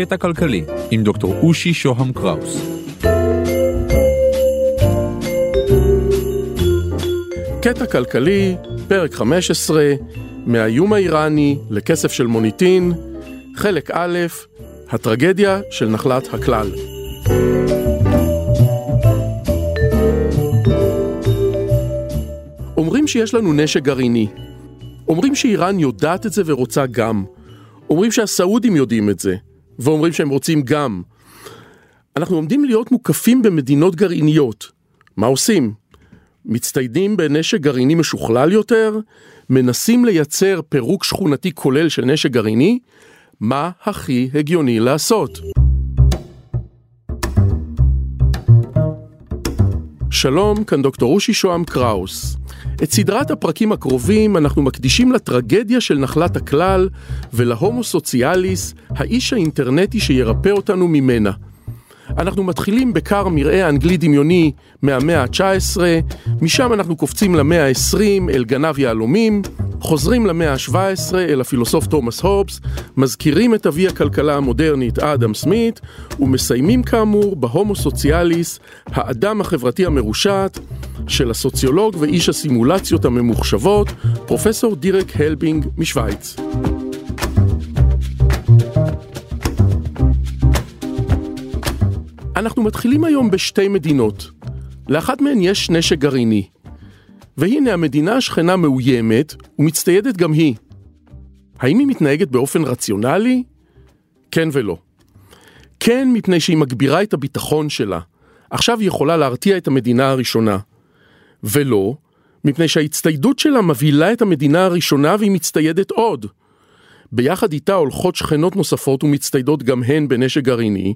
קטע כלכלי עם דוקטור אושי שוהם קראוס. קטע כלכלי, פרק 15, מהאיום האיראני לכסף של מוניטין, חלק א', הטרגדיה של נחלת הכלל. אומרים שיש לנו נשק גרעיני. אומרים שאיראן יודעת את זה ורוצה גם. אומרים שהסעודים יודעים את זה, ואומרים שהם רוצים גם. אנחנו עומדים להיות מוקפים במדינות גרעיניות. מה עושים? מצטיידים בנשק גרעיני משוכלל יותר? מנסים לייצר פירוק שכונתי כולל של נשק גרעיני? מה הכי הגיוני לעשות? שלום, כאן דוקטור אושי שוהם קראוס. את סדרת הפרקים הקרובים אנחנו מקדישים לטרגדיה של נחלת הכלל ולהומו סוציאליס, האיש האינטרנטי שירפא אותנו ממנה. אנחנו מתחילים בכר מרעה אנגלי דמיוני מהמאה ה-19, משם אנחנו קופצים למאה ה-20 אל גנב יהלומים, חוזרים למאה ה-17 אל הפילוסוף תומאס הובס, מזכירים את אבי הכלכלה המודרנית אדם סמית, ומסיימים כאמור בהומו סוציאליס, האדם החברתי המרושעת, של הסוציולוג ואיש הסימולציות הממוחשבות, פרופסור דירק הלבינג משוויץ. אנחנו מתחילים היום בשתי מדינות. לאחת מהן יש נשק גרעיני. והנה המדינה השכנה מאוימת ומצטיידת גם היא. האם היא מתנהגת באופן רציונלי? כן ולא. כן, מפני שהיא מגבירה את הביטחון שלה. עכשיו היא יכולה להרתיע את המדינה הראשונה. ולא, מפני שההצטיידות שלה מבהילה את המדינה הראשונה והיא מצטיידת עוד. ביחד איתה הולכות שכנות נוספות ומצטיידות גם הן בנשק גרעיני,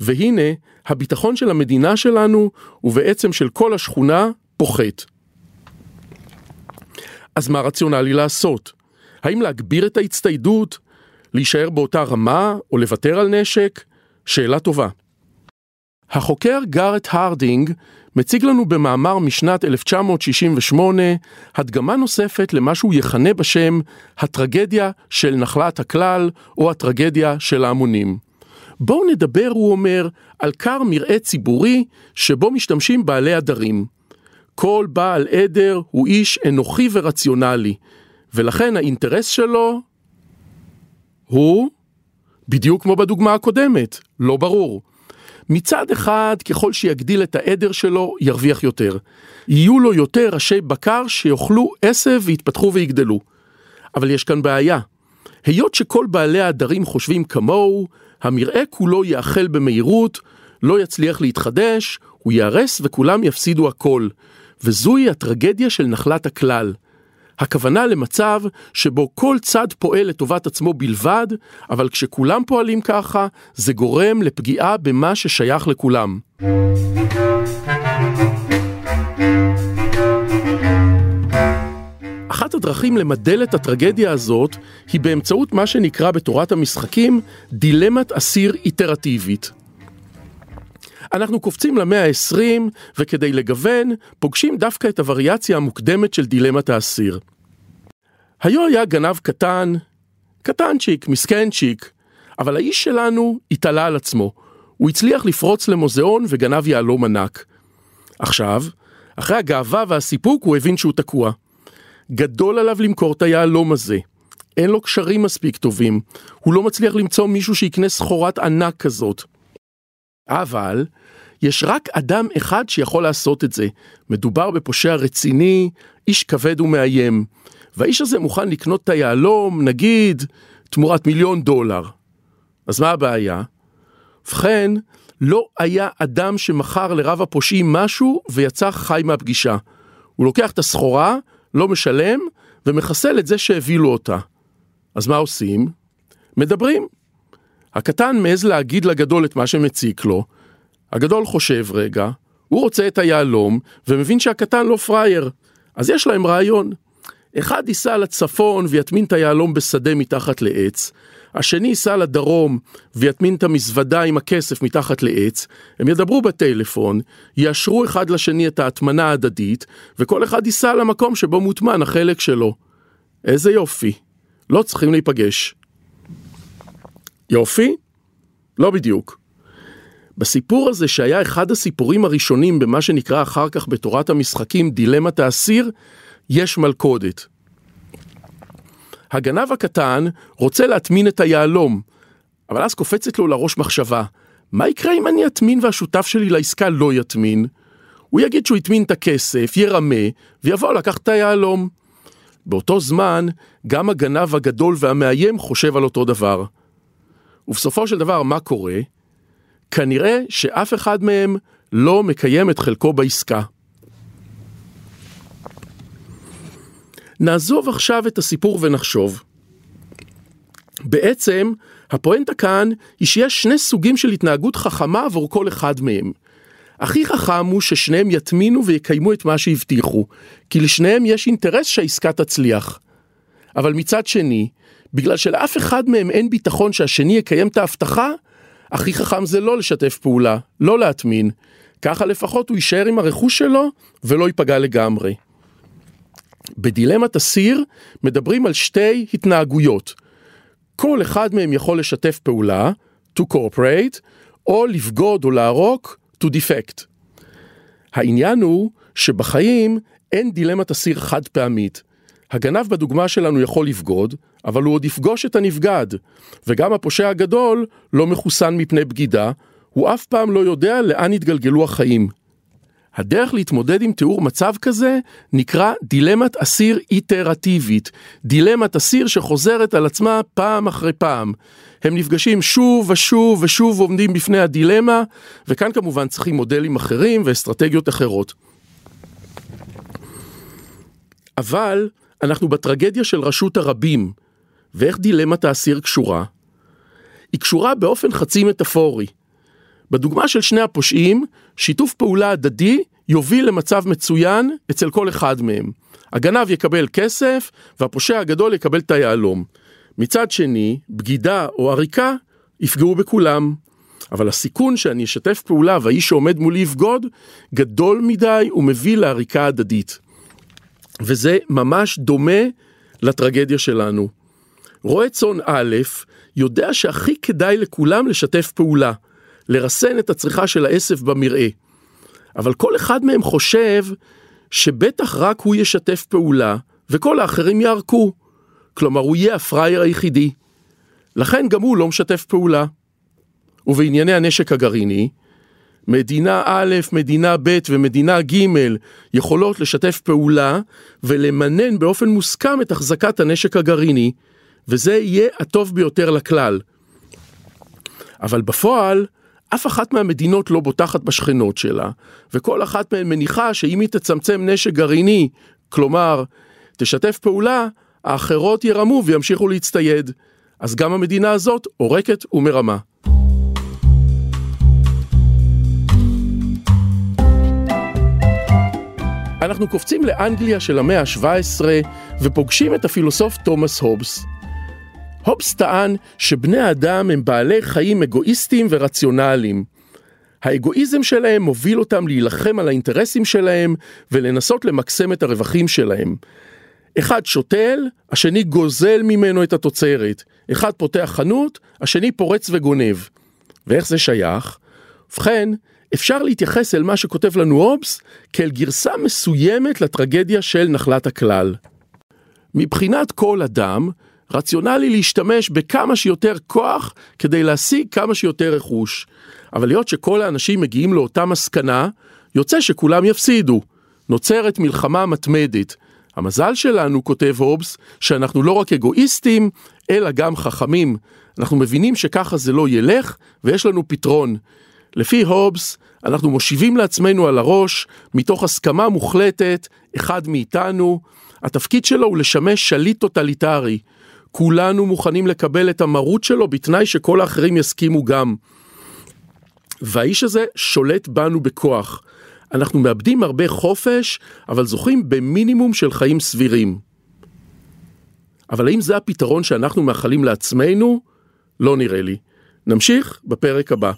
והנה, הביטחון של המדינה שלנו, ובעצם של כל השכונה, פוחת. אז מה רציונלי לעשות? האם להגביר את ההצטיידות? להישאר באותה רמה, או לוותר על נשק? שאלה טובה. החוקר גארט הרדינג מציג לנו במאמר משנת 1968 הדגמה נוספת למה שהוא יכנה בשם הטרגדיה של נחלת הכלל או הטרגדיה של ההמונים. בואו נדבר, הוא אומר, על כר מרעה ציבורי שבו משתמשים בעלי עדרים. כל בעל עדר הוא איש אנוכי ורציונלי, ולכן האינטרס שלו הוא, בדיוק כמו בדוגמה הקודמת, לא ברור. מצד אחד, ככל שיגדיל את העדר שלו, ירוויח יותר. יהיו לו יותר ראשי בקר שיאכלו עשב ויתפתחו ויגדלו. אבל יש כאן בעיה. היות שכל בעלי העדרים חושבים כמוהו, המרעה כולו יאכל במהירות, לא יצליח להתחדש, הוא ייהרס וכולם יפסידו הכל. וזוהי הטרגדיה של נחלת הכלל. הכוונה למצב שבו כל צד פועל לטובת עצמו בלבד, אבל כשכולם פועלים ככה, זה גורם לפגיעה במה ששייך לכולם. אחת הדרכים למדל את הטרגדיה הזאת היא באמצעות מה שנקרא בתורת המשחקים דילמת אסיר איטרטיבית. אנחנו קופצים למאה ה-20, וכדי לגוון, פוגשים דווקא את הווריאציה המוקדמת של דילמת האסיר. היו היה גנב קטן, קטנצ'יק, מסכנצ'יק, אבל האיש שלנו התעלה על עצמו. הוא הצליח לפרוץ למוזיאון וגנב יהלום ענק. עכשיו, אחרי הגאווה והסיפוק הוא הבין שהוא תקוע. גדול עליו למכור את היהלום הזה. אין לו קשרים מספיק טובים. הוא לא מצליח למצוא מישהו שיקנה סחורת ענק כזאת. אבל יש רק אדם אחד שיכול לעשות את זה. מדובר בפושע רציני, איש כבד ומאיים. והאיש הזה מוכן לקנות את היהלום, נגיד, תמורת מיליון דולר. אז מה הבעיה? ובכן, לא היה אדם שמכר לרב הפושעים משהו ויצא חי מהפגישה. הוא לוקח את הסחורה, לא משלם, ומחסל את זה שהביא אותה. אז מה עושים? מדברים. הקטן מעז להגיד לגדול את מה שמציק לו, הגדול חושב רגע, הוא רוצה את היהלום, ומבין שהקטן לא פראייר. אז יש להם רעיון. אחד ייסע לצפון ויטמין את היהלום בשדה מתחת לעץ, השני ייסע לדרום ויטמין את המזוודה עם הכסף מתחת לעץ, הם ידברו בטלפון, יאשרו אחד לשני את ההטמנה ההדדית, וכל אחד ייסע למקום שבו מוטמן החלק שלו. איזה יופי. לא צריכים להיפגש. יופי? לא בדיוק. בסיפור הזה שהיה אחד הסיפורים הראשונים במה שנקרא אחר כך בתורת המשחקים דילמת האסיר, יש מלכודת. הגנב הקטן רוצה להטמין את היהלום, אבל אז קופצת לו לראש מחשבה, מה יקרה אם אני אטמין והשותף שלי לעסקה לא יטמין? הוא יגיד שהוא הטמין את הכסף, ירמה, ויבוא לקחת את היהלום. באותו זמן, גם הגנב הגדול והמאיים חושב על אותו דבר. ובסופו של דבר, מה קורה? כנראה שאף אחד מהם לא מקיים את חלקו בעסקה. נעזוב עכשיו את הסיפור ונחשוב. בעצם, הפואנטה כאן היא שיש שני סוגים של התנהגות חכמה עבור כל אחד מהם. הכי חכם הוא ששניהם יטמינו ויקיימו את מה שהבטיחו, כי לשניהם יש אינטרס שהעסקה תצליח. אבל מצד שני, בגלל שלאף אחד מהם אין ביטחון שהשני יקיים את ההבטחה, הכי חכם זה לא לשתף פעולה, לא להטמין. ככה לפחות הוא יישאר עם הרכוש שלו ולא ייפגע לגמרי. בדילמת אסיר מדברים על שתי התנהגויות. כל אחד מהם יכול לשתף פעולה, to cooperate, או לבגוד או לערוק, to defect. העניין הוא שבחיים אין דילמת אסיר חד פעמית. הגנב בדוגמה שלנו יכול לבגוד, אבל הוא עוד יפגוש את הנבגד, וגם הפושע הגדול לא מחוסן מפני בגידה, הוא אף פעם לא יודע לאן יתגלגלו החיים. הדרך להתמודד עם תיאור מצב כזה נקרא דילמת אסיר איטרטיבית, דילמת אסיר שחוזרת על עצמה פעם אחרי פעם. הם נפגשים שוב ושוב ושוב ועומדים בפני הדילמה, וכאן כמובן צריכים מודלים אחרים ואסטרטגיות אחרות. אבל אנחנו בטרגדיה של רשות הרבים, ואיך דילמת האסיר קשורה? היא קשורה באופן חצי מטאפורי. בדוגמה של שני הפושעים, שיתוף פעולה הדדי יוביל למצב מצוין אצל כל אחד מהם. הגנב יקבל כסף והפושע הגדול יקבל את היהלום. מצד שני, בגידה או עריקה יפגעו בכולם. אבל הסיכון שאני אשתף פעולה והאיש שעומד מולי יבגוד, גדול מדי ומביא לעריקה הדדית. וזה ממש דומה לטרגדיה שלנו. רועה צאן א' יודע שהכי כדאי לכולם לשתף פעולה, לרסן את הצריכה של העשב במרעה. אבל כל אחד מהם חושב שבטח רק הוא ישתף פעולה וכל האחרים יערקו. כלומר, הוא יהיה הפראייר היחידי. לכן גם הוא לא משתף פעולה. ובענייני הנשק הגרעיני, מדינה א', מדינה ב' ומדינה ג' יכולות לשתף פעולה ולמנן באופן מוסכם את החזקת הנשק הגרעיני, וזה יהיה הטוב ביותר לכלל. אבל בפועל, אף אחת מהמדינות לא בוטחת בשכנות שלה, וכל אחת מהן מניחה שאם היא תצמצם נשק גרעיני, כלומר, תשתף פעולה, האחרות ירמו וימשיכו להצטייד. אז גם המדינה הזאת עורקת ומרמה. אנחנו קופצים לאנגליה של המאה ה-17 ופוגשים את הפילוסוף תומאס הובס. הובס טען שבני האדם הם בעלי חיים אגואיסטיים ורציונליים. האגואיזם שלהם מוביל אותם להילחם על האינטרסים שלהם ולנסות למקסם את הרווחים שלהם. אחד שותל, השני גוזל ממנו את התוצרת. אחד פותח חנות, השני פורץ וגונב. ואיך זה שייך? ובכן, אפשר להתייחס אל מה שכותב לנו הובס כאל גרסה מסוימת לטרגדיה של נחלת הכלל. מבחינת כל אדם, רציונלי להשתמש בכמה שיותר כוח כדי להשיג כמה שיותר רכוש. אבל להיות שכל האנשים מגיעים לאותה מסקנה, יוצא שכולם יפסידו. נוצרת מלחמה מתמדת. המזל שלנו, כותב הובס, שאנחנו לא רק אגואיסטים, אלא גם חכמים. אנחנו מבינים שככה זה לא ילך, ויש לנו פתרון. לפי הובס, אנחנו מושיבים לעצמנו על הראש, מתוך הסכמה מוחלטת, אחד מאיתנו, התפקיד שלו הוא לשמש שליט טוטליטרי. כולנו מוכנים לקבל את המרות שלו בתנאי שכל האחרים יסכימו גם. והאיש הזה שולט בנו בכוח. אנחנו מאבדים הרבה חופש, אבל זוכים במינימום של חיים סבירים. אבל האם זה הפתרון שאנחנו מאחלים לעצמנו? לא נראה לי. נמשיך בפרק הבא.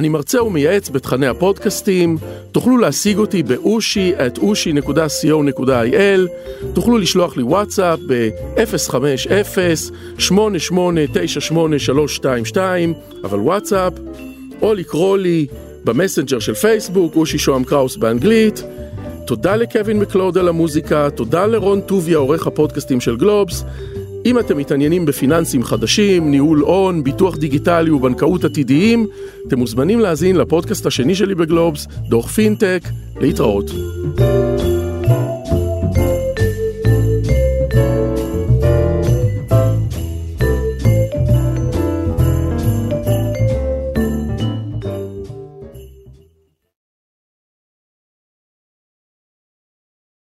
אני מרצה ומייעץ בתכני הפודקאסטים, תוכלו להשיג אותי ב-oshi at oshi.co.il, תוכלו לשלוח לי וואטסאפ ב-050-8898-322, אבל וואטסאפ, או לקרוא לי במסנג'ר של פייסבוק, אושי שוהם קראוס באנגלית. תודה לקווין מקלוד על המוזיקה, תודה לרון טוביה, עורך הפודקאסטים של גלובס. אם אתם מתעניינים בפיננסים חדשים, ניהול הון, ביטוח דיגיטלי ובנקאות עתידיים, אתם מוזמנים להאזין לפודקאסט השני שלי בגלובס, דוח פינטק, להתראות.